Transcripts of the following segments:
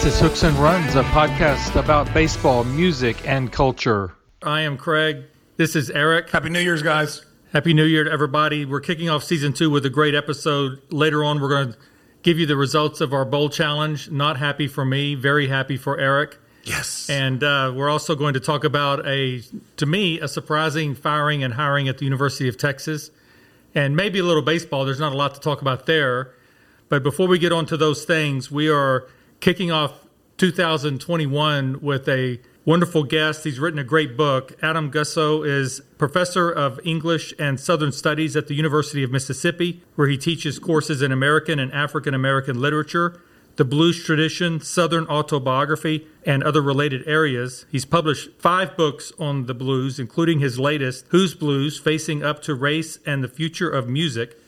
This is Hooks and Runs, a podcast about baseball, music, and culture. I am Craig. This is Eric. Happy New Year's, guys. Happy New Year to everybody. We're kicking off season two with a great episode. Later on, we're going to give you the results of our bowl challenge. Not happy for me, very happy for Eric. Yes. And uh, we're also going to talk about a, to me, a surprising firing and hiring at the University of Texas. And maybe a little baseball. There's not a lot to talk about there. But before we get on to those things, we are kicking off 2021 with a wonderful guest. He's written a great book. Adam Gussow is professor of English and Southern Studies at the University of Mississippi, where he teaches courses in American and African American literature, the blues tradition, Southern autobiography, and other related areas. He's published five books on the blues, including his latest, Whose Blues Facing Up to Race and the Future of Music,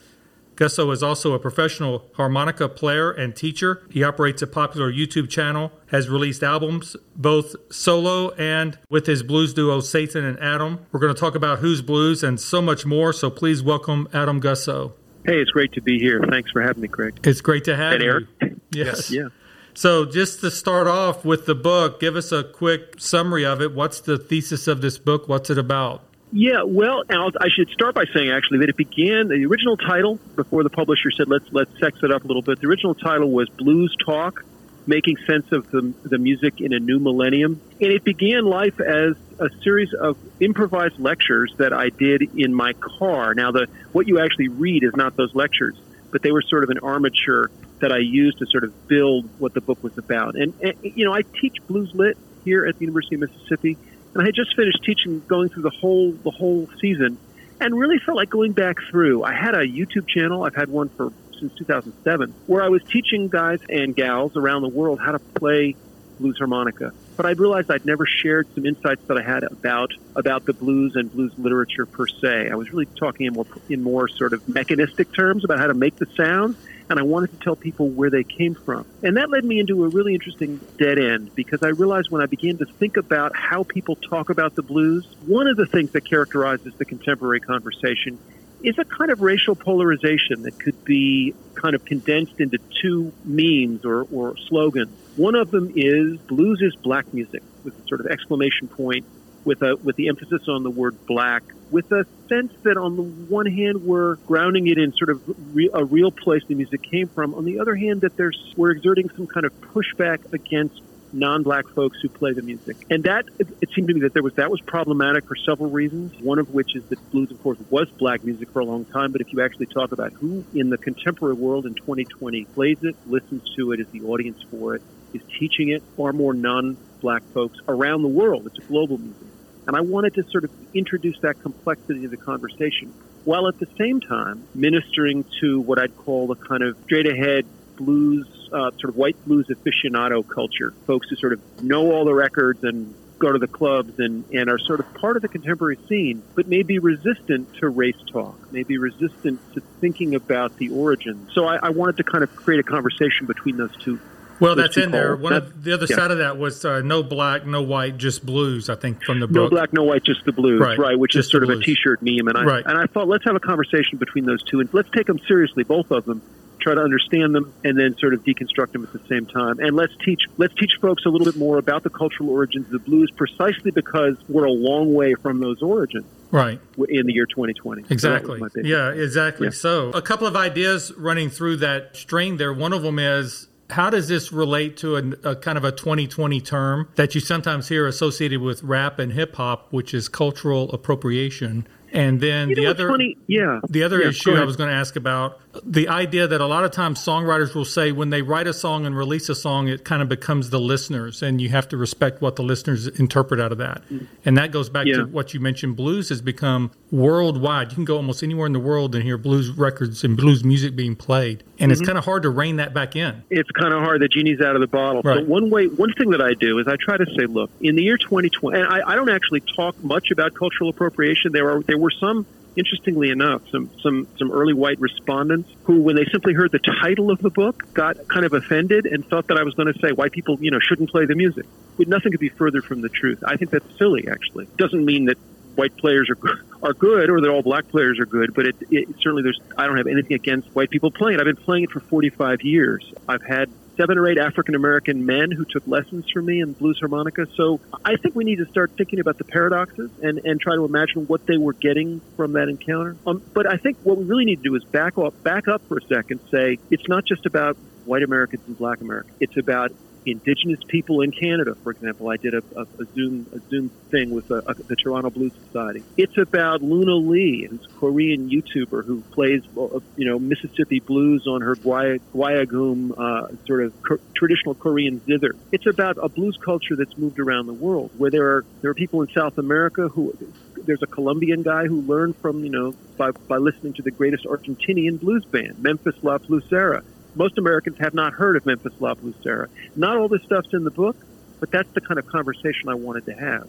Gussow is also a professional harmonica player and teacher. He operates a popular YouTube channel, has released albums both solo and with his blues duo Satan and Adam. We're going to talk about Whose Blues and so much more, so please welcome Adam Gussow. Hey, it's great to be here. Thanks for having me, Craig. It's great to have and you. Eric? Yes. Yeah. So, just to start off with the book, give us a quick summary of it. What's the thesis of this book? What's it about? Yeah, well, I should start by saying actually that it began the original title before the publisher said let's let's sex it up a little bit. The original title was Blues Talk, making sense of the the music in a new millennium, and it began life as a series of improvised lectures that I did in my car. Now, the what you actually read is not those lectures, but they were sort of an armature that I used to sort of build what the book was about. And, and you know, I teach blues lit here at the University of Mississippi and I had just finished teaching, going through the whole the whole season, and really felt like going back through. I had a YouTube channel. I've had one for since 2007, where I was teaching guys and gals around the world how to play blues harmonica. But I realized I'd never shared some insights that I had about about the blues and blues literature per se. I was really talking in more in more sort of mechanistic terms about how to make the sound and I wanted to tell people where they came from. And that led me into a really interesting dead end because I realized when I began to think about how people talk about the blues, one of the things that characterizes the contemporary conversation is a kind of racial polarization that could be kind of condensed into two memes or, or slogans. One of them is blues is black music with a sort of exclamation point with a with the emphasis on the word black with a sense that on the one hand we're grounding it in sort of re- a real place the music came from. On the other hand, that there's we're exerting some kind of pushback against non-black folks who play the music, and that it, it, seemed to me that there was that was problematic for several reasons. One of which is that blues, of course, was black music for a long time. But if you actually talk about who in the contemporary world in 2020 plays it, listens to it, is the audience for it, is teaching it, far more non-black folks around the world. It's a global music. And I wanted to sort of introduce that complexity to the conversation while at the same time ministering to what I'd call the kind of straight ahead blues, uh, sort of white blues aficionado culture. Folks who sort of know all the records and go to the clubs and, and are sort of part of the contemporary scene, but may be resistant to race talk, may be resistant to thinking about the origins. So I, I wanted to kind of create a conversation between those two well, that's in there. One of the other yeah. side of that was uh, no black, no white, just blues. I think from the book. No black, no white, just the blues. Right, right which just is sort of a T-shirt meme, and I right. and I thought let's have a conversation between those two, and let's take them seriously, both of them. Try to understand them and then sort of deconstruct them at the same time. And let's teach let's teach folks a little bit more about the cultural origins of the blues, precisely because we're a long way from those origins right in the year 2020 exactly so yeah exactly yeah. so a couple of ideas running through that string there one of them is how does this relate to a, a, kind of a 2020 term that you sometimes hear associated with rap and hip hop, which is cultural appropriation? And then you the other, funny? yeah, the other yeah, issue I was going to ask about the idea that a lot of times songwriters will say when they write a song and release a song, it kind of becomes the listeners, and you have to respect what the listeners interpret out of that. Mm. And that goes back yeah. to what you mentioned. Blues has become worldwide. You can go almost anywhere in the world and hear blues records and blues music being played, and mm-hmm. it's kind of hard to rein that back in. It's kind of hard. The genie's out of the bottle. Right. So one way, one thing that I do is I try to say, look, in the year 2020, and I, I don't actually talk much about cultural appropriation. There are there were some interestingly enough, some, some, some early white respondents who, when they simply heard the title of the book, got kind of offended and thought that I was going to say white people, you know, shouldn't play the music. But nothing could be further from the truth. I think that's silly, actually. Doesn't mean that white players are are good or that all black players are good, but it, it certainly there's I don't have anything against white people playing. It. I've been playing it for 45 years. I've had seven or eight African American men who took lessons from me in blues harmonica. So I think we need to start thinking about the paradoxes and, and try to imagine what they were getting from that encounter. Um, but I think what we really need to do is back up, back up for a second, say it's not just about white Americans and black Americans. It's about indigenous people in Canada, for example. I did a, a, a Zoom a Zoom thing with a, the Toronto Blues Society. It's about Luna Lee, who's a Korean YouTuber who plays uh, you know Mississippi blues on her gayageum uh, sort of co- traditional Korean zither. It's about a blues culture that's moved around the world, where there are there are people in South America who there's a Colombian guy who learned from you know by, by listening to the greatest Argentinian blues band, Memphis La Blusera most Americans have not heard of Memphis La Blusera. Not all this stuff's in the book, but that's the kind of conversation I wanted to have,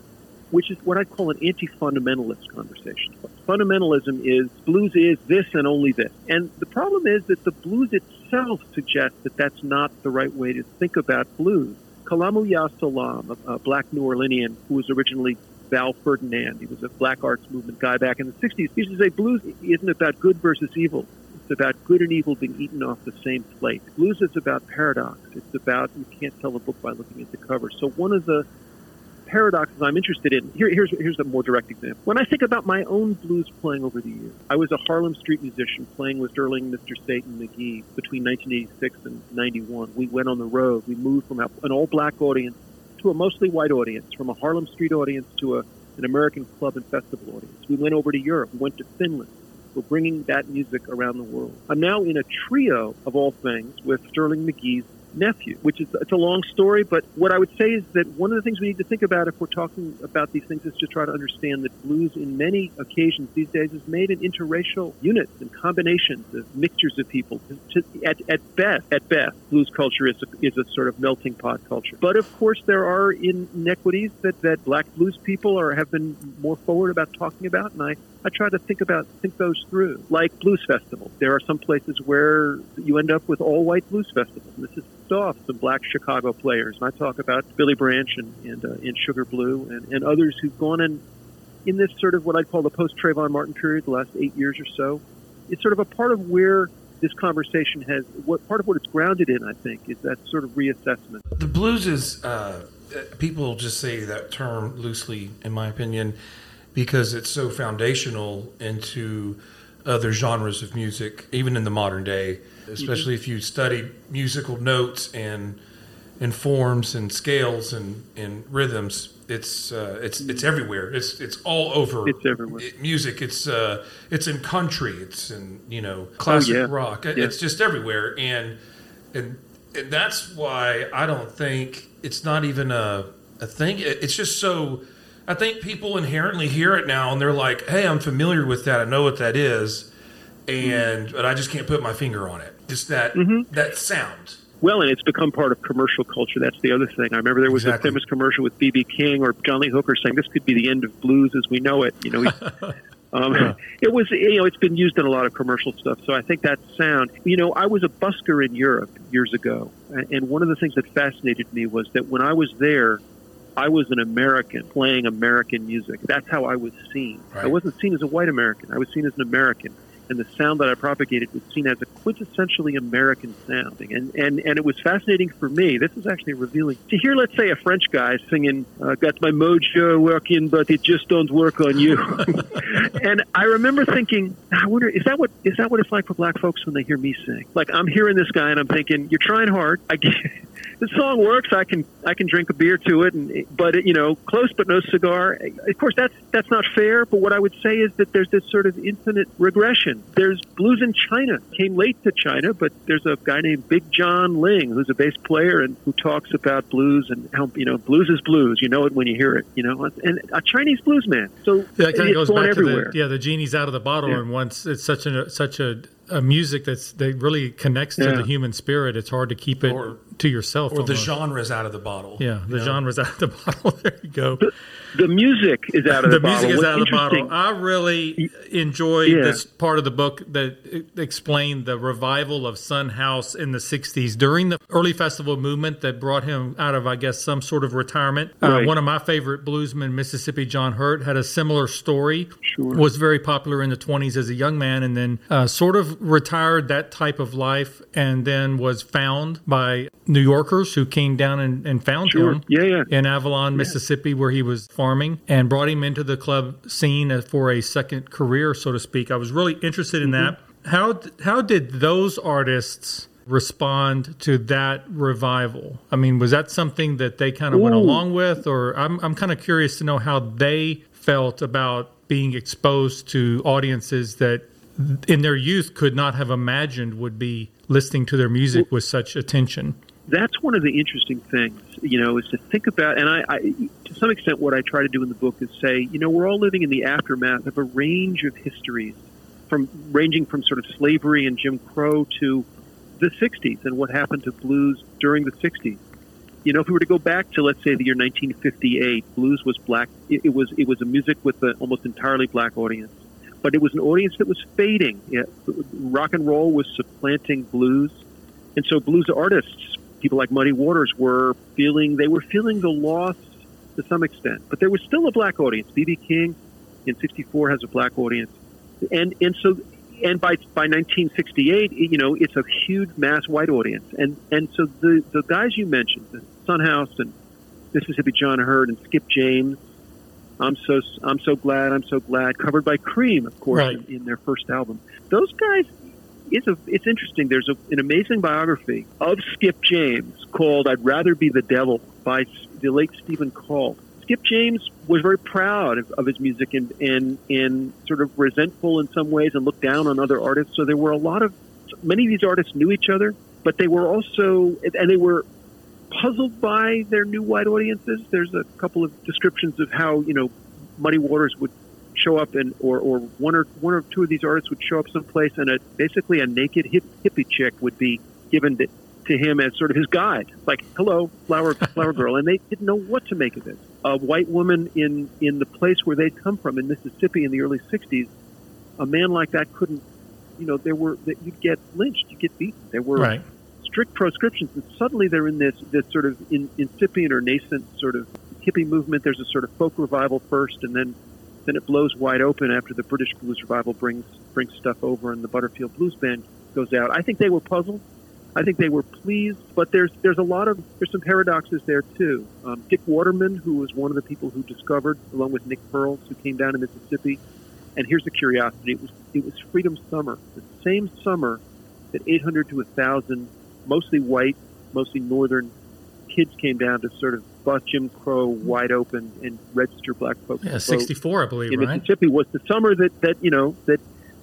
which is what I call an anti-fundamentalist conversation. Fundamentalism is blues is this and only this. And the problem is that the blues itself suggests that that's not the right way to think about blues. Kalamu Ya Salaam, a, a black New Orleanian who was originally Val Ferdinand. He was a black arts movement guy back in the 60s. He used to say blues isn't about good versus evil. It's about good and evil being eaten off the same plate. Blues is about paradox. It's about you can't tell a book by looking at the cover. So one of the paradoxes I'm interested in here, here's here's a more direct example. When I think about my own blues playing over the years, I was a Harlem street musician playing with Sterling Mr. Satan Magee between 1986 and 91. We went on the road. We moved from an all black audience to a mostly white audience, from a Harlem street audience to a an American club and festival audience. We went over to Europe. We went to Finland. We're bringing that music around the world. I'm now in a trio of all things with Sterling Magee's nephew, which is it's a long story, but what I would say is that one of the things we need to think about if we're talking about these things is to try to understand that blues in many occasions these days is made in interracial units and combinations of mixtures of people. To, at, at best, at best, blues culture is a, is a sort of melting pot culture. But of course, there are inequities that, that black blues people are have been more forward about talking about, and I I try to think about think those through. Like blues festivals, there are some places where you end up with all white blues festivals. And this is off some black Chicago players. And I talk about Billy Branch and and, uh, and Sugar Blue and, and others who've gone in in this sort of what I'd call the post Trayvon Martin period, the last eight years or so. It's sort of a part of where this conversation has what part of what it's grounded in. I think is that sort of reassessment. The blues is uh, people just say that term loosely, in my opinion, because it's so foundational into other genres of music, even in the modern day especially if you study musical notes and and forms and scales and, and rhythms. It's uh, it's it's everywhere. It's it's all over. It's everywhere. It, music. It's uh, it's in country. It's in you know classic oh, yeah. rock. Yeah. It's just everywhere, and, and and that's why I don't think it's not even a a thing. It's just so. I think people inherently hear it now, and they're like, "Hey, I'm familiar with that. I know what that is." and but I just can't put my finger on it. Just that mm-hmm. that sound. Well, and it's become part of commercial culture. That's the other thing. I remember there was exactly. a famous commercial with BB King or John Lee Hooker saying this could be the end of blues as we know it. You know, um, yeah. it was you know it's been used in a lot of commercial stuff. So I think that sound. You know, I was a busker in Europe years ago, and one of the things that fascinated me was that when I was there, I was an American playing American music. That's how I was seen. Right. I wasn't seen as a white American. I was seen as an American and the sound that I propagated was seen as a quintessentially American sounding. And, and, and it was fascinating for me. This is actually revealing to hear, let's say, a French guy singing, uh, Got my mojo working, but it just don't work on you. and I remember thinking, I wonder, is that what is that what it's like for black folks when they hear me sing? Like, I'm hearing this guy and I'm thinking, You're trying hard. I get the song works. I can I can drink a beer to it, and but it, you know, close but no cigar. Of course, that's that's not fair. But what I would say is that there's this sort of infinite regression. There's blues in China. Came late to China, but there's a guy named Big John Ling who's a bass player and who talks about blues and how you know blues is blues. You know it when you hear it. You know, and a Chinese blues man. So yeah, that kind of goes back everywhere. to the yeah the genie's out of the bottle, yeah. and once it's such a such a a music that's that really connects yeah. to the human spirit. It's hard to keep it or, to yourself. Or almost. the genre's out of the bottle. Yeah, the genre's out of the bottle. there you go. The, the music is out of the, the bottle. The music is out of the bottle. I really enjoyed yeah. this part of the book that explained the revival of Son House in the '60s during the early festival movement that brought him out of, I guess, some sort of retirement. Uh, right. Uh, one of my favorite bluesmen, Mississippi John Hurt, had a similar story. Sure. Was very popular in the 20s as a young man, and then uh, sort of of retired that type of life and then was found by New Yorkers who came down and, and found sure. him yeah, yeah. in Avalon, Mississippi, where he was farming and brought him into the club scene for a second career, so to speak. I was really interested in mm-hmm. that. How, how did those artists respond to that revival? I mean, was that something that they kind of Ooh. went along with, or I'm, I'm kind of curious to know how they felt about being exposed to audiences that in their youth could not have imagined would be listening to their music with such attention. That's one of the interesting things, you know, is to think about, and I, I, to some extent, what I try to do in the book is say, you know, we're all living in the aftermath of a range of histories, from ranging from sort of slavery and Jim Crow to the '60s and what happened to blues during the '60s. You know, if we were to go back to let's say the year 1958, blues was black. It, it was it was a music with an almost entirely black audience but it was an audience that was fading. Yeah, rock and roll was supplanting blues, and so blues artists, people like Muddy Waters, were feeling they were feeling the loss to some extent. But there was still a black audience. BB King in '64 has a black audience, and and so and by by 1968, you know, it's a huge mass white audience, and and so the the guys you mentioned, Son and Mississippi John Hurt and Skip James I'm so I'm so glad I'm so glad covered by Cream of course right. in, in, their first album. Those guys it's a it's interesting. There's a, an amazing biography of Skip James called "I'd Rather Be the Devil" by the late Stephen Calt. Skip James was very proud of, of his music and, and and sort of resentful in some ways and looked down on other artists. So there were a lot of many of these artists knew each other, but they were also and they were puzzled by their new white audiences. There's a couple of descriptions of how you know Muddy Waters would show up and or, or one or one or two of these artists would show up someplace and a basically a naked hip, hippie chick would be given to, to him as sort of his guide. Like hello flower flower girl and they didn't know what to make of it. A white woman in in the place where they'd come from in Mississippi in the early 60s a man like that couldn't you know there were that you'd get lynched you'd get beaten. There were right strict proscriptions, and suddenly they're in this this sort of in, incipient or nascent sort of hippie movement. There's a sort of folk revival first, and then then it blows wide open after the British blues revival brings brings stuff over, and the Butterfield Blues Band goes out. I think they were puzzled. I think they were pleased, but there's there's a lot of there's some paradoxes there too. Um, Dick Waterman, who was one of the people who discovered, along with Nick Perls, who came down to Mississippi. And here's the curiosity: it was it was Freedom Summer, the same summer that 800 to 1,000 mostly white, mostly northern kids came down to sort of bust Jim Crow wide open and register black folks. Yeah, sixty four, I believe. In right? Mississippi was the summer that that you know that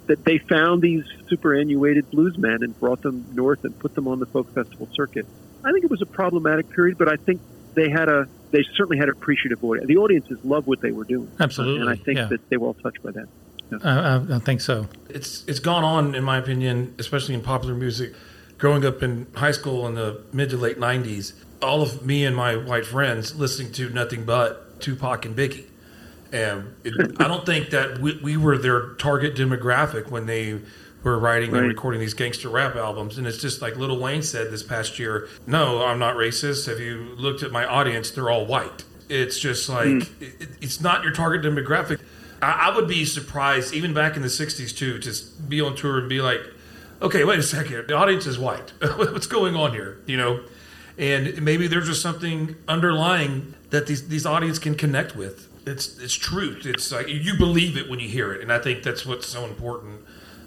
that they found these superannuated bluesmen and brought them north and put them on the folk festival circuit. I think it was a problematic period, but I think they had a they certainly had appreciative audience. The audiences loved what they were doing. Absolutely, and I think yeah. that they were all touched by that. Yeah. I, I think so. It's it's gone on, in my opinion, especially in popular music growing up in high school in the mid to late 90s, all of me and my white friends listening to nothing but Tupac and Biggie. And it, I don't think that we, we, were their target demographic when they were writing right. and recording these gangster rap albums. And it's just like Little Wayne said this past year no, I'm not racist. Have you looked at my audience? They're all white. It's just like, mm. it, it's not your target demographic. I, I would be surprised, even back in the 60s, too, to be on tour and be like, okay, wait a second. The audience is white. What's going on here? You know, and maybe there's just something underlying that these these audience can connect with. It's it's truth. It's like you believe it when you hear it, and I think that's what's so important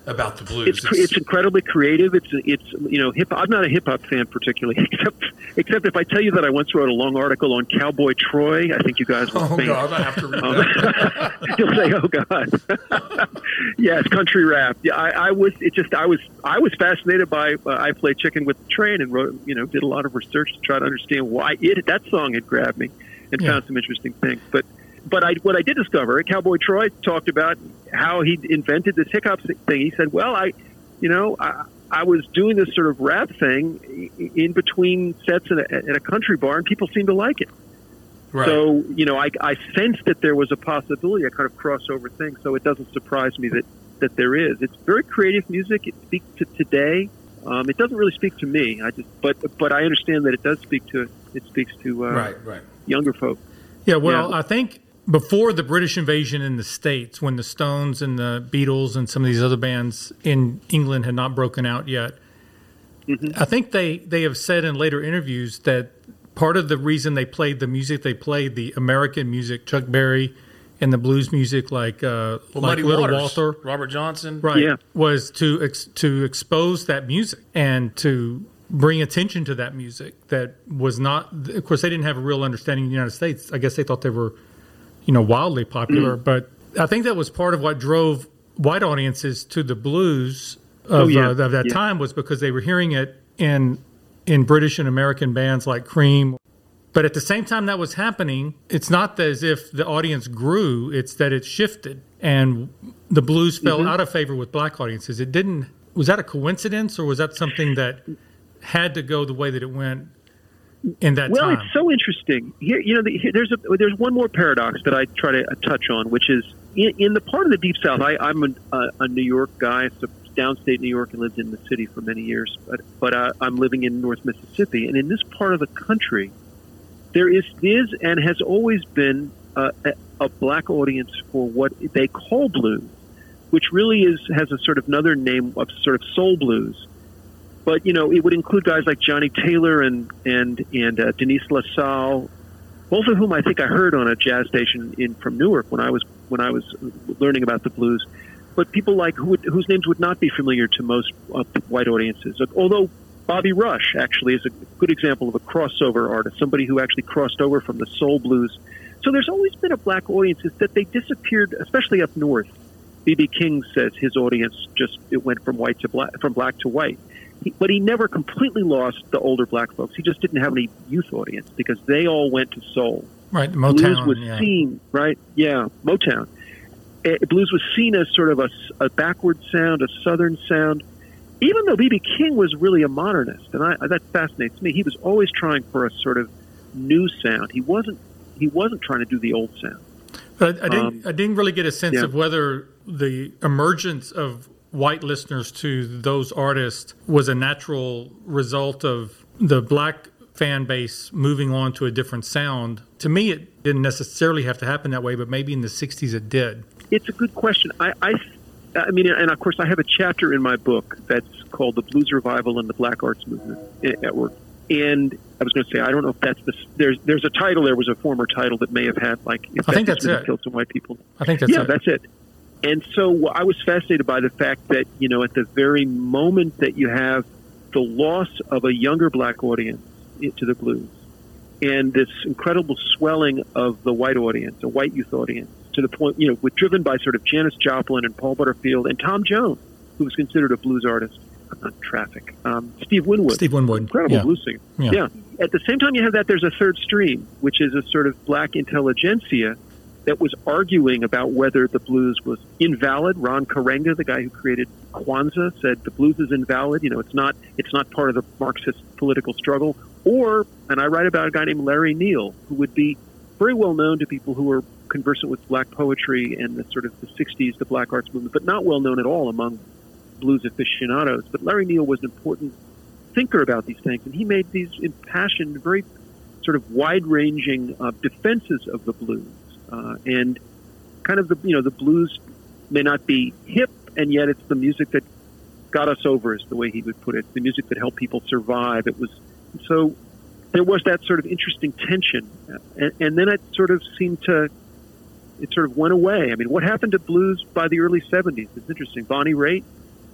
about the blues. It's, it's, it's incredibly creative. It's it's you know hip. I'm not a hip hop fan particularly, except except if I tell you that I once wrote a long article on Cowboy Troy. I think you guys will. Oh think, God, I have to read um, that. you'll say, "Oh God." yes, country rap. Yeah, I, I was. It just I was I was fascinated by. Uh, I played chicken with the train and wrote you know did a lot of research to try to understand why it that song had grabbed me and yeah. found some interesting things, but but I, what I did discover, Cowboy Troy talked about how he invented this hiccup thing. He said, "Well, I, you know, I, I was doing this sort of rap thing in between sets at a, at a country bar, and people seemed to like it. Right. So, you know, I, I sensed that there was a possibility, a kind of crossover thing. So it doesn't surprise me that that there is. It's very creative music. It speaks to today. Um, it doesn't really speak to me. I just, but but I understand that it does speak to it speaks to uh, right, right. younger folk. Yeah, well, yeah. I think before the British invasion in the States, when the Stones and the Beatles and some of these other bands in England had not broken out yet, mm-hmm. I think they, they have said in later interviews that part of the reason they played the music they played, the American music, Chuck Berry and the blues music like uh, well, like Little Waters, Walter, Robert Johnson, right? Yeah. was to ex- to expose that music and to bring attention to that music that was not. Of course, they didn't have a real understanding of the United States. I guess they thought they were, you know, wildly popular. Mm. But I think that was part of what drove white audiences to the blues of, oh, yeah. uh, of that yeah. time was because they were hearing it in in British and American bands like Cream but at the same time that was happening, it's not as if the audience grew, it's that it shifted and the blues fell mm-hmm. out of favor with black audiences. It didn't was that a coincidence or was that something that had to go the way that it went in that well, time? it's so interesting. Here, you know, the, here, there's a there's one more paradox that I try to touch on, which is in, in the part of the Deep South. I, am a, a, a, New York guy, so downstate New York, and lived in the city for many years. But but uh, I'm living in North Mississippi, and in this part of the country, there is is and has always been a, a, black audience for what they call blues, which really is has a sort of another name of sort of soul blues. But you know, it would include guys like Johnnie Taylor and and and uh, Denise LaSalle, both of whom I think I heard on a jazz station in from Newark when I was when I was learning about the blues. But people like who would, whose names would not be familiar to most uh, white audiences, although Bobby Rush actually is a good example of a crossover artist, somebody who actually crossed over from the soul blues. So there's always been a black audience. It's that they disappeared, especially up north. B.B. King says his audience just it went from white to black, from black to white. But he never completely lost the older black folks. He just didn't have any youth audience because they all went to soul. Right, Motown blues was yeah. seen right, yeah, Motown. Uh, blues was seen as sort of a, a backward sound, a southern sound even though B.B. King was really a modernist, and I, that fascinates me, he was always trying for a sort of new sound. He wasn't he wasn't trying to do the old sound. But I, I didn't um, I didn't really get a sense yeah. of whether the emergence of white listeners to those artists was a natural result of the black fan base moving on to a different sound. To me, it didn't necessarily have to happen that way, but maybe in the '60s it did. It's a good question. I, I I mean, and of course, I have a chapter in my book that's called "The Blues Revival and the Black Arts Movement" at work. And I was going to say, I don't know if that's the there's there's a title. There was a former title that may have had like if I think that's it. Killed some white people. I think that's yeah, it. that's it. And so I was fascinated by the fact that you know at the very moment that you have the loss of a younger black audience to the blues, and this incredible swelling of the white audience, a white youth audience, to the point, you know, with driven by sort of Janis Joplin and Paul Butterfield and Tom Jones, who was considered a blues artist. Not traffic. Um, Steve Winwood. Steve Winwood. Incredible yeah. blues singer. Yeah. yeah. At the same time, you have that, there's a third stream, which is a sort of black intelligentsia that was arguing about whether the blues was invalid. Ron Karenga, the guy who created Kwanzaa, said the blues is invalid. You know, it's not it's not part of the Marxist political struggle. Or, and I write about a guy named Larry Neal, who would be very well known to people who are conversant with black poetry and the sort of the 60s, the black arts movement, but not well known at all among blues aficionados. But Larry Neal was an important thinker about these things, and he made these impassioned, very sort of wide-ranging uh, defenses of the blues, uh, and kind of the you know the blues may not be hip, and yet it's the music that got us over, is the way he would put it. The music that helped people survive. It was so there was that sort of interesting tension, and, and then it sort of seemed to it sort of went away. I mean, what happened to blues by the early '70s? It's interesting. Bonnie Raitt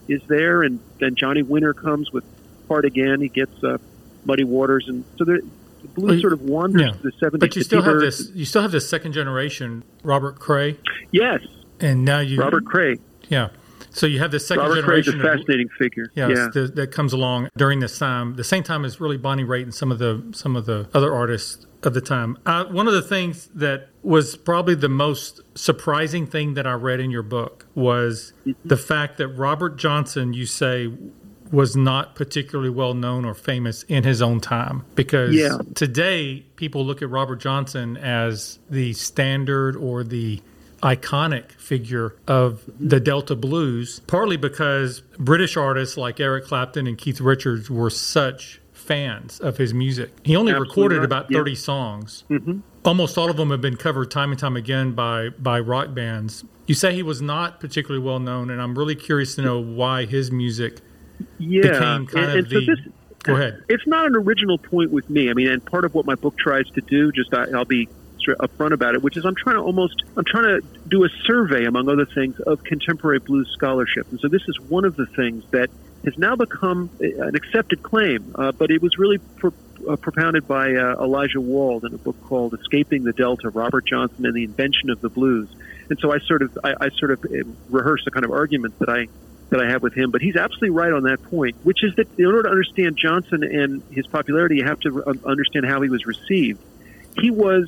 is there, and then Johnny Winter comes with Hard Again. He gets uh, Muddy Waters, and so the blues well, sort of wanders yeah. the '70s. But you still have this. You still have this second generation, Robert Cray. Yes, and now you Robert Cray. Yeah, so you have this second Robert generation. Cray's a fascinating of, figure. Yes, yeah, the, that comes along during this time. The same time as really Bonnie Raitt and some of the some of the other artists of the time. Uh, one of the things that was probably the most surprising thing that I read in your book was mm-hmm. the fact that Robert Johnson, you say, was not particularly well known or famous in his own time. Because yeah. today, people look at Robert Johnson as the standard or the iconic figure of the Delta blues, partly because British artists like Eric Clapton and Keith Richards were such fans of his music. He only Absolutely recorded right. about 30 yeah. songs. Mm-hmm. Almost all of them have been covered time and time again by by rock bands. You say he was not particularly well known, and I'm really curious to know why his music yeah. became kind and, of and the. So this, go ahead. It's not an original point with me. I mean, and part of what my book tries to do, just I, I'll be upfront about it, which is I'm trying to almost I'm trying to do a survey, among other things, of contemporary blues scholarship. And so this is one of the things that has now become an accepted claim, uh, but it was really pro- uh, propounded by uh, Elijah Wald in a book called "Escaping the Delta: Robert Johnson and the Invention of the Blues." And so I sort of I, I sort of uh, rehearse the kind of arguments that I that I have with him, but he's absolutely right on that point, which is that in order to understand Johnson and his popularity, you have to understand how he was received. He was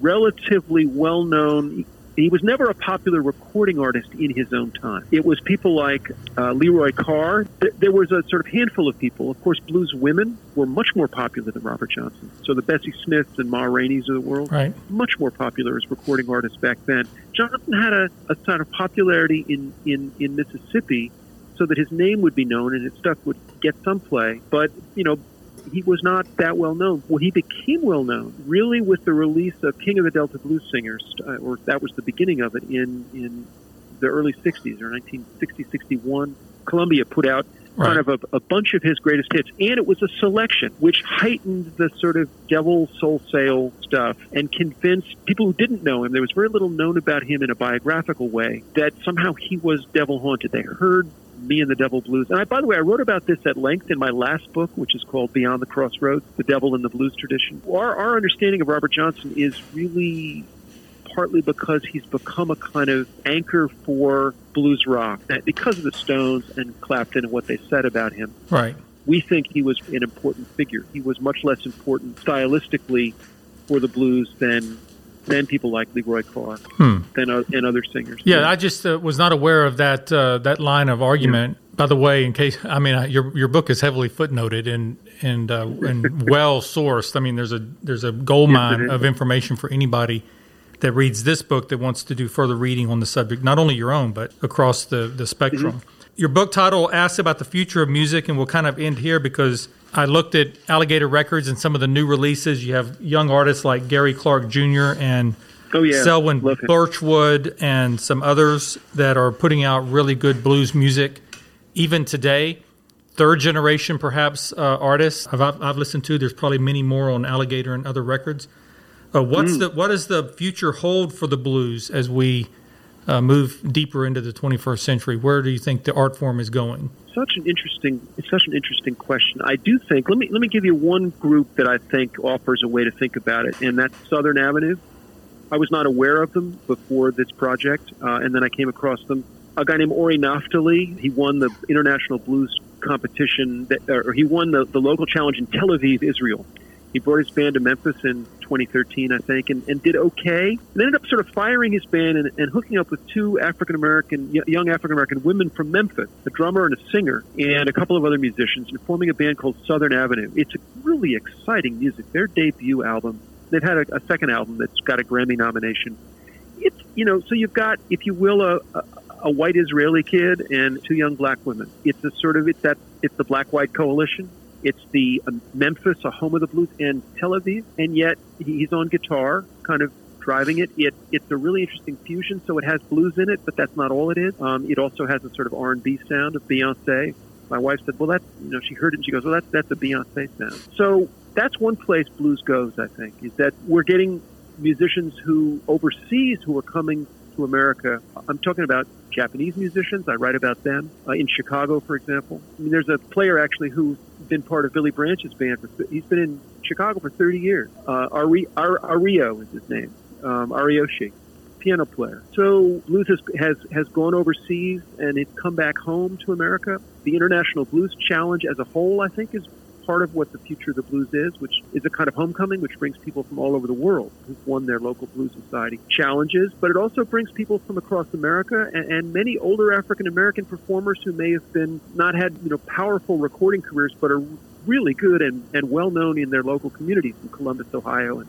relatively well known. He was never a popular recording artist in his own time. It was people like uh, Leroy Carr. There was a sort of handful of people. Of course, blues women were much more popular than Robert Johnson. So the Bessie Smiths and Ma Rainey's of the world, right. much more popular as recording artists back then. Johnson had a, a sort of popularity in, in, in Mississippi so that his name would be known and his stuff would get some play. But, you know, he was not that well known. Well, he became well known really with the release of King of the Delta Blues Singers, uh, or that was the beginning of it in in the early '60s or 1960, 61. Columbia put out right. kind of a, a, bunch of his greatest hits, and it was a selection which heightened the sort of devil soul sale stuff and convinced people who didn't know him. There was very little known about him in a biographical way that somehow he was devil haunted. They heard me and the Devil Blues. And I, by the way, I wrote about this at length in my last book, which is called Beyond the Crossroads: The Devil and the Blues Tradition. Our, our understanding of Robert Johnson is really partly because he's become a kind of anchor for blues rock, because of the Stones and Clapton and what they said about him. Right. We think he was an important figure. He was much less important stylistically for the blues than than people like Leroy Carr hmm. than uh, and other singers. Yeah, yeah. I just uh, was not aware of that uh, that line of argument. Yeah. By the way, in case I mean your your book is heavily footnoted and and uh, and well sourced. I mean, there's a there's a gold mine yes, of information for anybody that reads this book that wants to do further reading on the subject, not only your own but across the the spectrum. Mm-hmm. Your book title asks about the future of music, and we'll kind of end here because I looked at Alligator Records and some of the new releases. You have young artists like Gary Clark Jr. and oh, yeah. Selwyn Birchwood and some others that are putting out really good blues music even today. Third generation, perhaps, uh, artists I've, I've listened to. There's probably many more on Alligator and other records. Uh, what's mm. the what does the future hold for the blues as we uh, move deeper into the 21st century? Where do you think the art form is going? Such an interesting, it's such an interesting question. I do think. Let me let me give you one group that I think offers a way to think about it, and that's Southern Avenue. I was not aware of them before this project, uh, and then I came across them. A guy named Ori Naftaly. He won the international blues competition, that, or he won the, the local challenge in Tel Aviv, Israel. He brought his band to Memphis in 2013, I think, and, and did okay. And ended up sort of firing his band and, and hooking up with two African American, young African American women from Memphis, a drummer and a singer, and a couple of other musicians, and forming a band called Southern Avenue. It's really exciting music. Their debut album, they've had a, a second album that's got a Grammy nomination. It's, you know, so you've got, if you will, a, a a white Israeli kid and two young black women. It's a sort of it's that it's the black white coalition. It's the um, Memphis, a home of the blues, and Tel Aviv, and yet he's on guitar, kind of driving it. it. It's a really interesting fusion. So it has blues in it, but that's not all it is. Um, it also has a sort of R and B sound of Beyonce. My wife said, "Well, that's you know," she heard it and she goes, "Well, that's that's a Beyonce sound." So that's one place blues goes. I think is that we're getting musicians who overseas who are coming to America. I'm talking about Japanese musicians. I write about them uh, in Chicago, for example. I mean, there's a player actually who's been part of Billy Branch's band. For, he's been in Chicago for 30 years. Uh, Ari, Ar, Ario is his name. Um, Ariyoshi, piano player. So blues has, has has gone overseas and it's come back home to America. The International Blues Challenge as a whole, I think, is part of what the future of the blues is, which is a kind of homecoming, which brings people from all over the world who've won their local blues society challenges. But it also brings people from across America and, and many older African American performers who may have been not had you know powerful recording careers, but are really good and, and well known in their local communities in Columbus, Ohio, and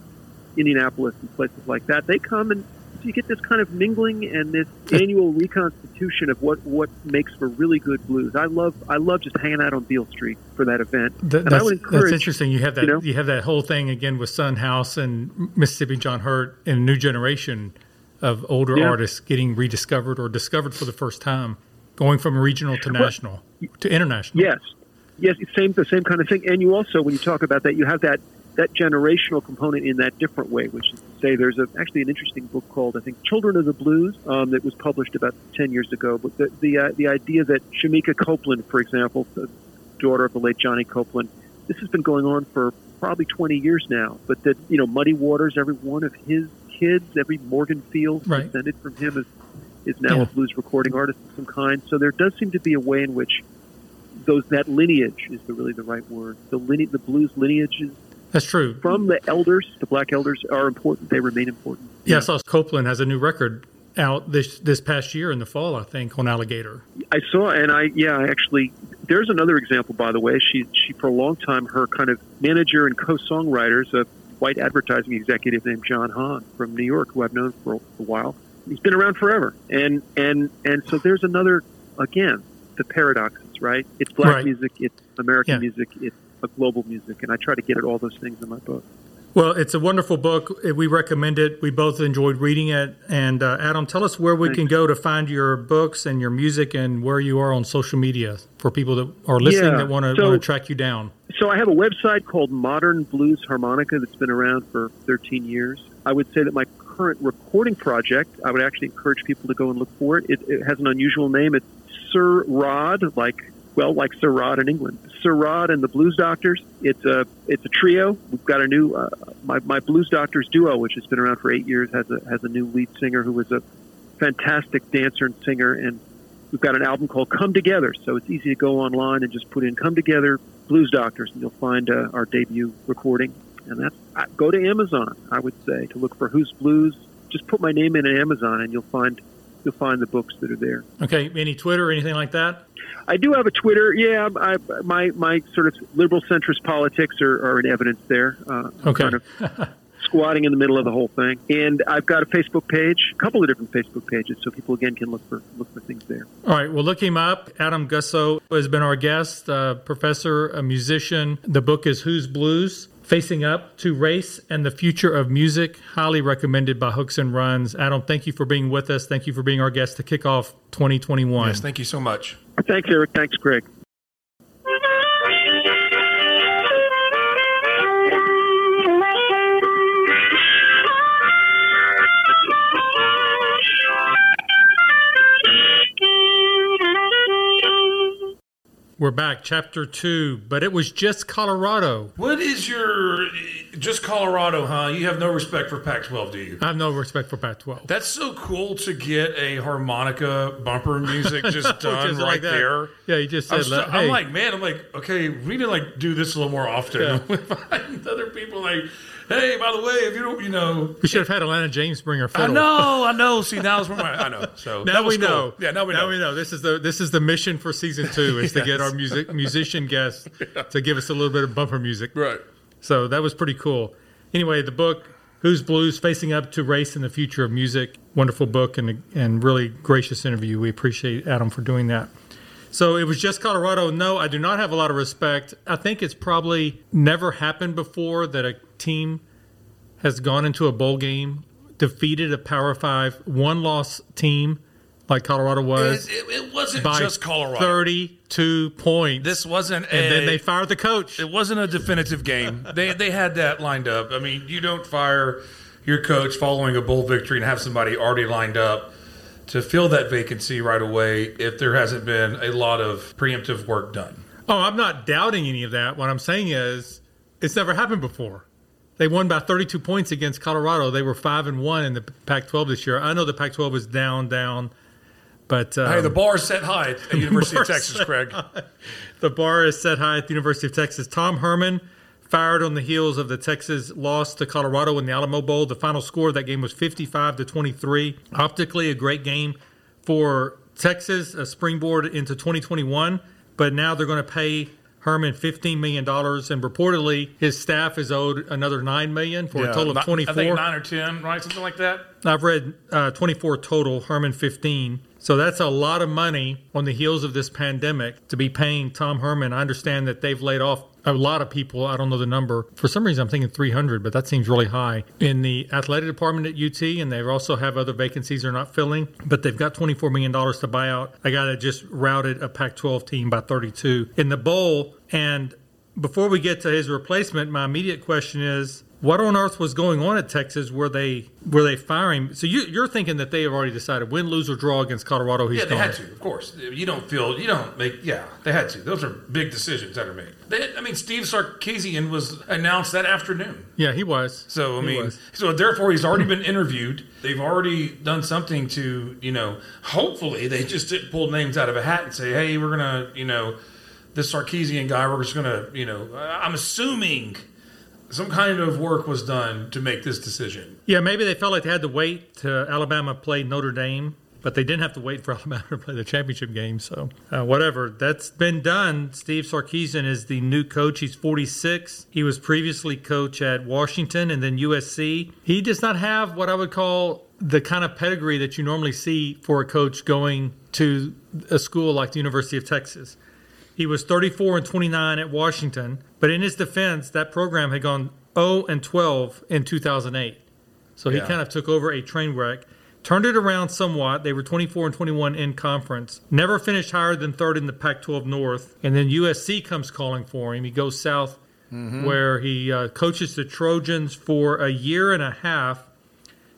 Indianapolis and places like that. They come and you get this kind of mingling and this annual reconstitution of what, what makes for really good blues. I love I love just hanging out on Beale Street for that event. Th- that's, that's, interesting. You have that you, know, you, have that whole thing again with Son House and Mississippi John Hurt and a New Generation of older yeah. artists getting rediscovered or discovered for the first time, going from regional to national well, to international. Yes, yes, same the same kind of thing. And you also, when you talk about that, you have that that generational component in that different way, which is to say there's a, actually an interesting book called I think Children of the Blues um, that was published about ten years ago. But the the, uh, the idea that Shemekia Copeland, for example, the daughter of the late Johnny Copeland, this has been going on for probably 20 years now. But that you know Muddy Waters, every one of his kids, every Morganfield right. descended from him is is now yeah. a blues recording artist of some kind. So there does seem to be a way in which those that lineage is the, really the right word. The line, the blues lineages that's true. From the elders, the black elders are important. They remain important. Yeah, I saw Copeland has a new record out this this past year in the fall, I think, on Alligator. I saw, and I yeah, I actually. There's another example, by the way. She she for a long time her kind of manager and co-songwriters, a white advertising executive named John Hahn from New York, who I've known for a while. He's been around forever, and and and so there's another again the paradoxes, right? It's black right. music, it's American yeah. music, it's a global music, and I try to get at all those things in my book. Well, it's a wonderful book. We recommend it. We both enjoyed reading it. And uh, Adam, tell us where we Thanks. can go to find your books and your music, and where you are on social media for people that are listening yeah. that want to so, track you down. So I have a website called Modern Blues Harmonica that's been around for 13 years. I would say that my current recording project, I would actually encourage people to go and look for it. It, it has an unusual name. It's Sir Rod, like well, like Sir Rod in England. Sir Rod and the Blues Doctors. It's a it's a trio. We've got a new uh, my my Blues Doctors duo, which has been around for eight years, has a has a new lead singer who is a fantastic dancer and singer, and we've got an album called Come Together. So it's easy to go online and just put in Come Together Blues Doctors, and you'll find uh, our debut recording. And that's uh, go to Amazon. I would say to look for Whose Blues. Just put my name in Amazon, and you'll find you'll find the books that are there. Okay, any Twitter or anything like that? I do have a Twitter. Yeah, I, my my sort of liberal centrist politics are, are in evidence there. Uh, okay. Kind of squatting in the middle of the whole thing, and I've got a Facebook page, a couple of different Facebook pages, so people again can look for look for things there. All right, well, look him up. Adam Gussow has been our guest, uh, professor, a musician. The book is Whose Blues Facing Up to Race and the Future of Music, highly recommended by Hooks and Runs. Adam, thank you for being with us. Thank you for being our guest to kick off 2021. Yes, thank you so much. Thanks, Eric. Thanks, Greg. We're back, chapter two, but it was just Colorado. What is your just Colorado, huh? You have no respect for Pac-12, do you? I have no respect for Pac-12. That's so cool to get a harmonica bumper music just done just right like there. Yeah, you just said. I'm, st- hey. I'm, like, man, I'm like, okay, we need to like do this a little more often. Yeah. other people like hey, by the way, if you don't, you know, we should have had Atlanta James bring her fiddle. I know, I know. See, now it's my, I know. So now we cool. know. Yeah, now we know. Now we know. This is the this is the mission for season two is yes. to get our music musician guests yeah. to give us a little bit of bumper music. Right. So that was pretty cool. Anyway, the book Whose Blues Facing Up to Race and the Future of Music. Wonderful book and and really gracious interview. We appreciate Adam for doing that. So it was just Colorado. No, I do not have a lot of respect. I think it's probably never happened before that a team has gone into a bowl game, defeated a Power Five one loss team like Colorado was. It, it, it wasn't just Colorado. Thirty-two points. This wasn't, and then they fired the coach. It wasn't a definitive game. they they had that lined up. I mean, you don't fire your coach following a bowl victory and have somebody already lined up to fill that vacancy right away if there hasn't been a lot of preemptive work done. Oh, I'm not doubting any of that. What I'm saying is, it's never happened before. They won by 32 points against Colorado. They were five and one in the Pac-12 this year. I know the Pac-12 is down, down, but um, hey, the bar is set high at the University of Texas, Craig. High. The bar is set high at the University of Texas. Tom Herman fired on the heels of the Texas loss to Colorado in the Alamo Bowl. The final score of that game was 55 to 23. Optically, a great game for Texas, a springboard into 2021. But now they're going to pay Herman $15 million, and reportedly his staff is owed another 9 million for yeah, a total of 24. I think 9 or 10, right? Something like that. I've read uh, 24 total, Herman 15. So that's a lot of money on the heels of this pandemic to be paying Tom Herman. I understand that they've laid off a lot of people. I don't know the number. For some reason, I'm thinking 300, but that seems really high in the athletic department at UT. And they also have other vacancies they're not filling, but they've got $24 million to buy out a guy that just routed a Pac 12 team by 32 in the bowl. And before we get to his replacement, my immediate question is what on earth was going on at Texas? Were they were they firing? So you, are thinking that they have already decided win, lose, or draw against Colorado. He's yeah, they gone. had to. Of course, you don't feel you don't make. Yeah, they had to. Those are big decisions that are made. They, I mean, Steve Sarkisian was announced that afternoon. Yeah, he was. So I he mean, was. so therefore he's already been interviewed. They've already done something to you know. Hopefully, they just didn't pull names out of a hat and say, "Hey, we're gonna you know." This Sarkisian guy, we're just gonna, you know, I'm assuming some kind of work was done to make this decision. Yeah, maybe they felt like they had to wait to Alabama play Notre Dame, but they didn't have to wait for Alabama to play the championship game. So, uh, whatever. That's been done. Steve Sarkisian is the new coach. He's 46. He was previously coach at Washington and then USC. He does not have what I would call the kind of pedigree that you normally see for a coach going to a school like the University of Texas. He was 34 and 29 at Washington, but in his defense, that program had gone 0 and 12 in 2008. So he yeah. kind of took over a train wreck, turned it around somewhat. They were 24 and 21 in conference, never finished higher than third in the Pac 12 North. And then USC comes calling for him. He goes south, mm-hmm. where he uh, coaches the Trojans for a year and a half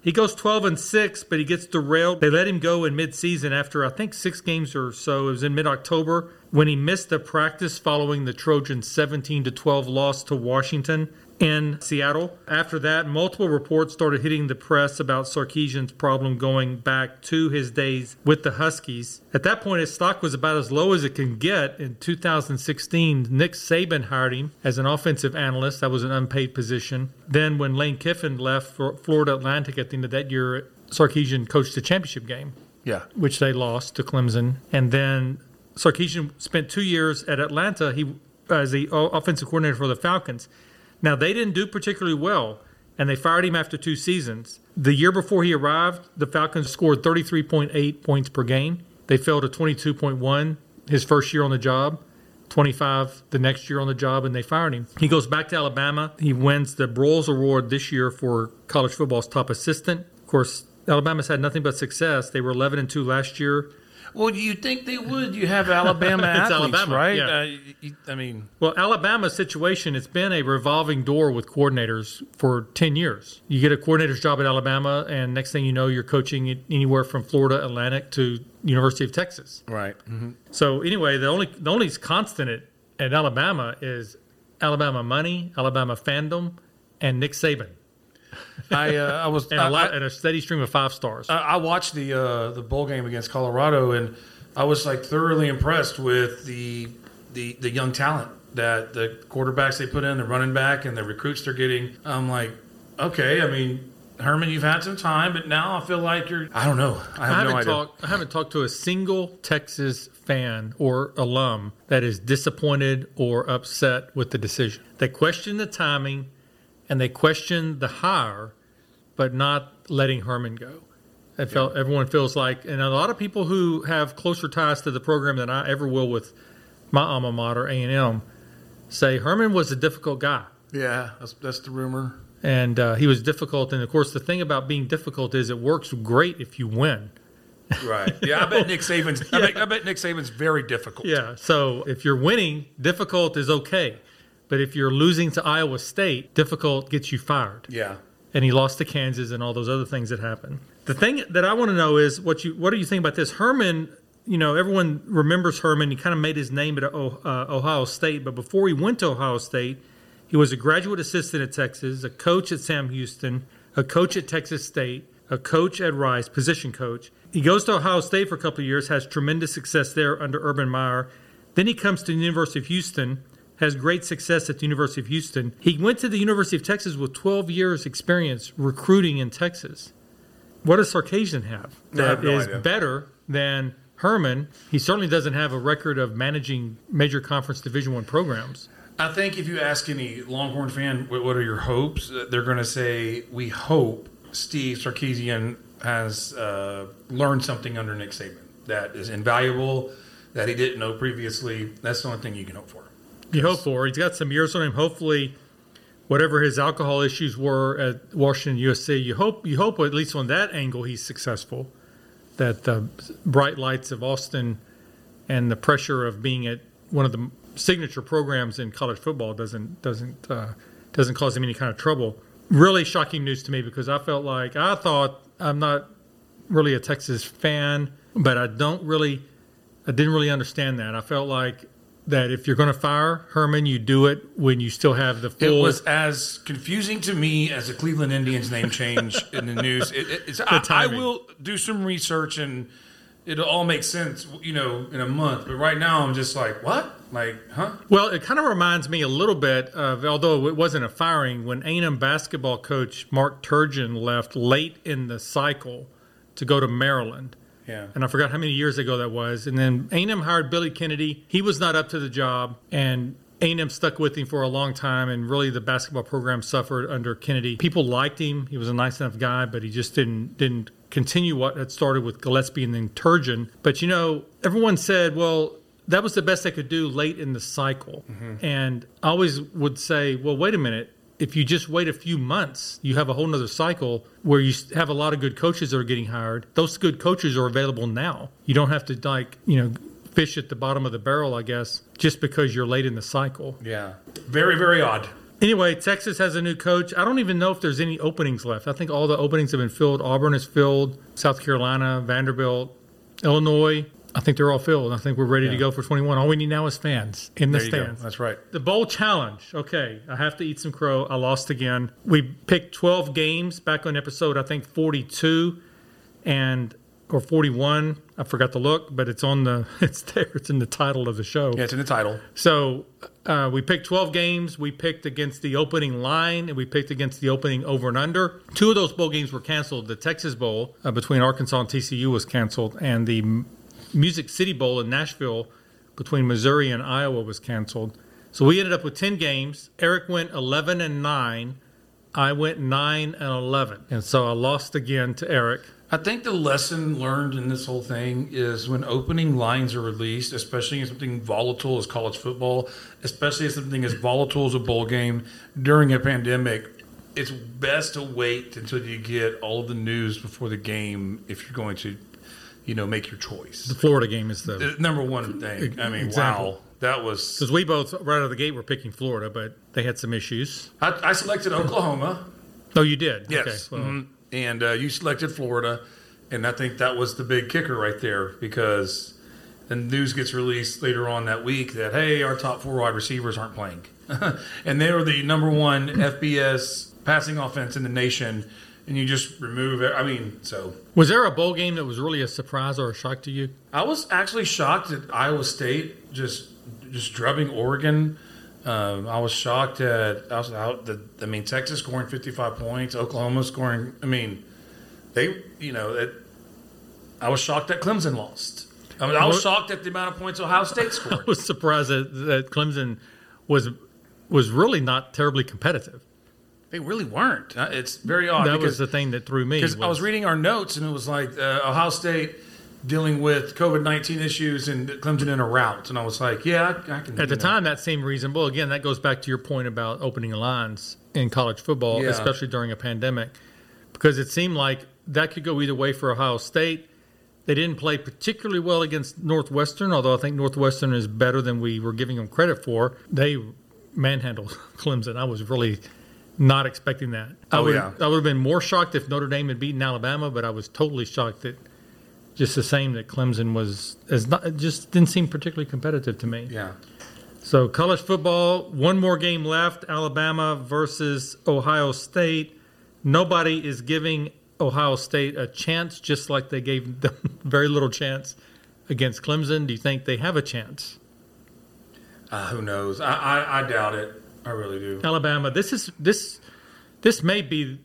he goes 12 and 6, but he gets derailed. They let him go in midseason after I think 6 games or so. It was in mid-October when he missed a practice following the Trojans 17 to 12 loss to Washington in Seattle. After that, multiple reports started hitting the press about Sarkisian's problem going back to his days with the Huskies. At that point, his stock was about as low as it can get. In 2016, Nick Saban hired him as an offensive analyst. That was an unpaid position. Then, when Lane Kiffin left for Florida Atlantic at the end of that year, Sarkisian coached the championship game. Yeah. Which they lost to Clemson. And then Sarkisian spent two years at Atlanta. He as the offensive coordinator for the Falcons. Now, they didn't do particularly well, and they fired him after two seasons. The year before he arrived, the Falcons scored 33.8 points per game. They fell to 22.1 his first year on the job. 25 the next year on the job and they fired him. He goes back to Alabama. He wins the Broyles Award this year for college football's top assistant. Of course, Alabama's had nothing but success. They were 11 and 2 last year. Well, you think they would? You have Alabama athletes, Alabama, right? Yeah. Uh, you, I mean, well, Alabama's situation it's been a revolving door with coordinators for ten years. You get a coordinator's job at Alabama, and next thing you know, you're coaching anywhere from Florida Atlantic to University of Texas. Right. Mm-hmm. So anyway, the only the only constant at, at Alabama is Alabama money, Alabama fandom, and Nick Saban. I uh, I was and a lot I, and a steady stream of five stars. I, I watched the uh, the bowl game against Colorado, and I was like thoroughly impressed with the the the young talent that the quarterbacks they put in, the running back, and the recruits they're getting. I'm like, okay, I mean. Herman, you've had some time, but now I feel like you're. I don't know. I, have I haven't no talked. I haven't talked to a single Texas fan or alum that is disappointed or upset with the decision. They question the timing and they questioned the hire, but not letting Herman go. I felt yeah. everyone feels like, and a lot of people who have closer ties to the program than I ever will with my alma mater, A and M, say Herman was a difficult guy. Yeah, that's, that's the rumor. And uh, he was difficult, and of course, the thing about being difficult is it works great if you win. Right. Yeah, I bet Nick Saban's. yeah. I, bet, I bet Nick Saban's very difficult. Yeah. So if you're winning, difficult is okay. But if you're losing to Iowa State, difficult gets you fired. Yeah. And he lost to Kansas and all those other things that happened. The thing that I want to know is what you what do you think about this? Herman, you know, everyone remembers Herman. He kind of made his name at uh, Ohio State, but before he went to Ohio State, he was a graduate assistant at Texas, a coach at Sam Houston, a coach at Texas State, a coach at Rice, position coach. He goes to Ohio State for a couple of years, has tremendous success there under Urban Meyer. Then he comes to the University of Houston has great success at the University of Houston. He went to the University of Texas with 12 years experience recruiting in Texas. What does Sarkisian have that no is idea. better than Herman, he certainly doesn't have a record of managing major conference Division One programs. I think if you ask any Longhorn fan, what are your hopes? Uh, they're going to say, "We hope Steve Sarkisian has uh, learned something under Nick Saban that is invaluable that he didn't know previously." That's the only thing you can hope for. You hope for. He's got some years on him. Hopefully, whatever his alcohol issues were at Washington USC, you hope you hope at least on that angle he's successful. That the bright lights of Austin and the pressure of being at one of the signature programs in college football doesn't doesn't uh, doesn't cause him any kind of trouble. Really shocking news to me because I felt like I thought I'm not really a Texas fan, but I don't really I didn't really understand that. I felt like that if you're going to fire Herman, you do it when you still have the full. It was as confusing to me as the Cleveland Indians name change in the news. It, it, it's, I, I, will do some research and it'll all make sense, you know, in a month. But right now, I'm just like, what? Like, huh? Well, it kind of reminds me a little bit of, although it wasn't a firing, when A&M basketball coach Mark Turgeon left late in the cycle to go to Maryland yeah. And I forgot how many years ago that was. And then A&M hired Billy Kennedy. He was not up to the job, and A&M stuck with him for a long time, and really the basketball program suffered under Kennedy. People liked him; he was a nice enough guy, but he just didn't didn't continue what had started with Gillespie and then Turgeon. But you know, everyone said, well. That was the best they could do late in the cycle. Mm-hmm. And I always would say, well, wait a minute if you just wait a few months, you have a whole nother cycle where you have a lot of good coaches that are getting hired. Those good coaches are available now. You don't have to like, you know, fish at the bottom of the barrel, I guess, just because you're late in the cycle. Yeah. Very, very odd. Anyway, Texas has a new coach. I don't even know if there's any openings left. I think all the openings have been filled. Auburn is filled, South Carolina, Vanderbilt, Illinois, I think they're all filled. I think we're ready yeah. to go for 21. All we need now is fans in the stands. That's right. The bowl challenge. Okay, I have to eat some crow. I lost again. We picked 12 games back on episode I think 42 and or 41. I forgot to look, but it's on the it's there. It's in the title of the show. Yeah, it's in the title. So uh, we picked 12 games. We picked against the opening line, and we picked against the opening over and under. Two of those bowl games were canceled. The Texas Bowl uh, between Arkansas and TCU was canceled, and the Music City Bowl in Nashville between Missouri and Iowa was canceled. So we ended up with 10 games. Eric went 11 and 9. I went 9 and 11. And so I lost again to Eric. I think the lesson learned in this whole thing is when opening lines are released, especially in something volatile as college football, especially in something as volatile as a bowl game during a pandemic, it's best to wait until you get all of the news before the game if you're going to you know, make your choice. The Florida game is the, the number one thing. I mean, example. wow, that was because we both right out of the gate were picking Florida, but they had some issues. I, I selected Oklahoma. Oh, you did. Yes, okay, well. mm-hmm. and uh, you selected Florida, and I think that was the big kicker right there because the news gets released later on that week that hey, our top four wide receivers aren't playing, and they were the number one FBS passing offense in the nation and you just remove it. I mean, so was there a bowl game that was really a surprise or a shock to you? I was actually shocked at Iowa State just just drubbing Oregon. Um, I was shocked at I was out. The, I mean, Texas scoring fifty five points, Oklahoma scoring. I mean, they you know that I was shocked that Clemson lost. I mean, I was shocked at the amount of points Ohio State scored. I was surprised that, that Clemson was was really not terribly competitive. They really weren't. Uh, it's very odd. That was the thing that threw me. Because I was reading our notes and it was like uh, Ohio State dealing with COVID nineteen issues and Clemson in a rout, and I was like, yeah, I, I can. At the that. time, that seemed reasonable. Again, that goes back to your point about opening lines in college football, yeah. especially during a pandemic, because it seemed like that could go either way for Ohio State. They didn't play particularly well against Northwestern, although I think Northwestern is better than we were giving them credit for. They manhandled Clemson. I was really not expecting that. I oh, would yeah. I would have been more shocked if Notre Dame had beaten Alabama, but I was totally shocked that just the same that Clemson was as not just didn't seem particularly competitive to me. Yeah. So college football, one more game left, Alabama versus Ohio State. Nobody is giving Ohio State a chance just like they gave them very little chance against Clemson. Do you think they have a chance? Uh, who knows? I, I, I doubt it. I really do. Alabama. This is this this may be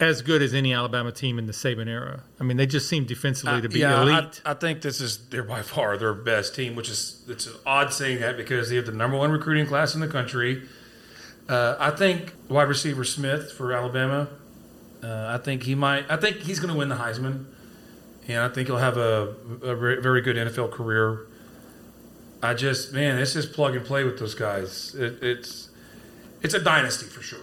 as good as any Alabama team in the Saban era. I mean, they just seem defensively uh, to be yeah, elite. I, I, think this is they're by far their best team, which is it's odd saying that because they have the number one recruiting class in the country. Uh, I think wide receiver Smith for Alabama. Uh, I think he might. I think he's going to win the Heisman, and I think he'll have a, a very good NFL career. I just man, it's just plug and play with those guys. It, it's it's a dynasty for sure.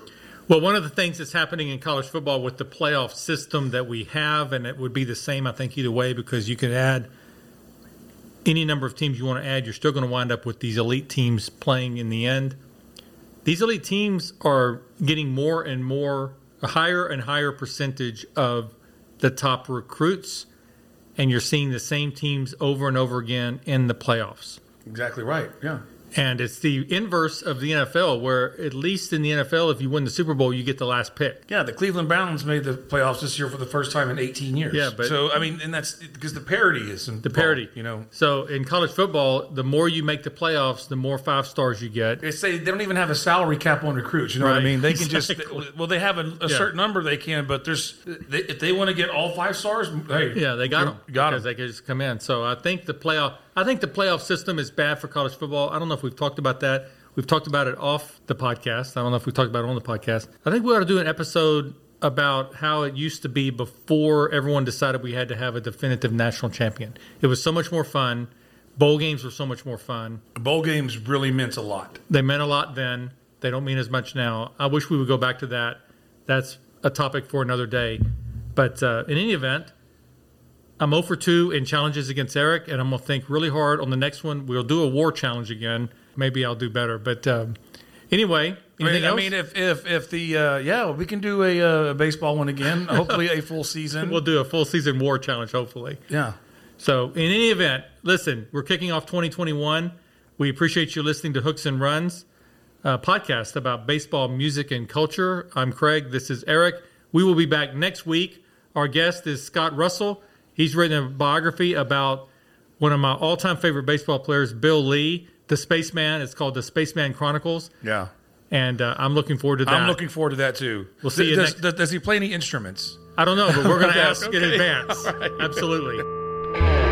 Well, one of the things that's happening in college football with the playoff system that we have, and it would be the same, I think, either way, because you can add any number of teams you want to add, you're still going to wind up with these elite teams playing in the end. These elite teams are getting more and more, a higher and higher percentage of the top recruits, and you're seeing the same teams over and over again in the playoffs. Exactly right. Yeah. And it's the inverse of the NFL, where at least in the NFL, if you win the Super Bowl, you get the last pick. Yeah, the Cleveland Browns made the playoffs this year for the first time in 18 years. Yeah, but so I mean, and that's because the parity is the parity. You know, so in college football, the more you make the playoffs, the more five stars you get. They say they don't even have a salary cap on recruits. You know right. what I mean? They can exactly. just well, they have a, a yeah. certain number they can, but there's they, if they want to get all five stars, hey, yeah, they got them. Got them. They can just come in. So I think the playoff I think the playoff system is bad for college football. I don't know if we've talked about that. We've talked about it off the podcast. I don't know if we talked about it on the podcast. I think we ought to do an episode about how it used to be before everyone decided we had to have a definitive national champion. It was so much more fun. Bowl games were so much more fun. Bowl games really meant a lot. They meant a lot then. They don't mean as much now. I wish we would go back to that. That's a topic for another day. But uh, in any event, I'm 0 for 2 in challenges against Eric, and I'm going to think really hard on the next one. We'll do a war challenge again. Maybe I'll do better. But um, anyway, I mean? I mean, if if if the uh, yeah, we can do a uh, baseball one again. Hopefully, a full season. we'll do a full season war challenge. Hopefully, yeah. So, in any event, listen, we're kicking off 2021. We appreciate you listening to Hooks and Runs uh, podcast about baseball, music, and culture. I'm Craig. This is Eric. We will be back next week. Our guest is Scott Russell. He's written a biography about one of my all-time favorite baseball players, Bill Lee, the spaceman. It's called the Spaceman Chronicles. Yeah. And uh, I'm looking forward to that. I'm looking forward to that too. We'll see does, you does, does he play any instruments? I don't know, but we're going to ask okay. in advance. Right. Absolutely.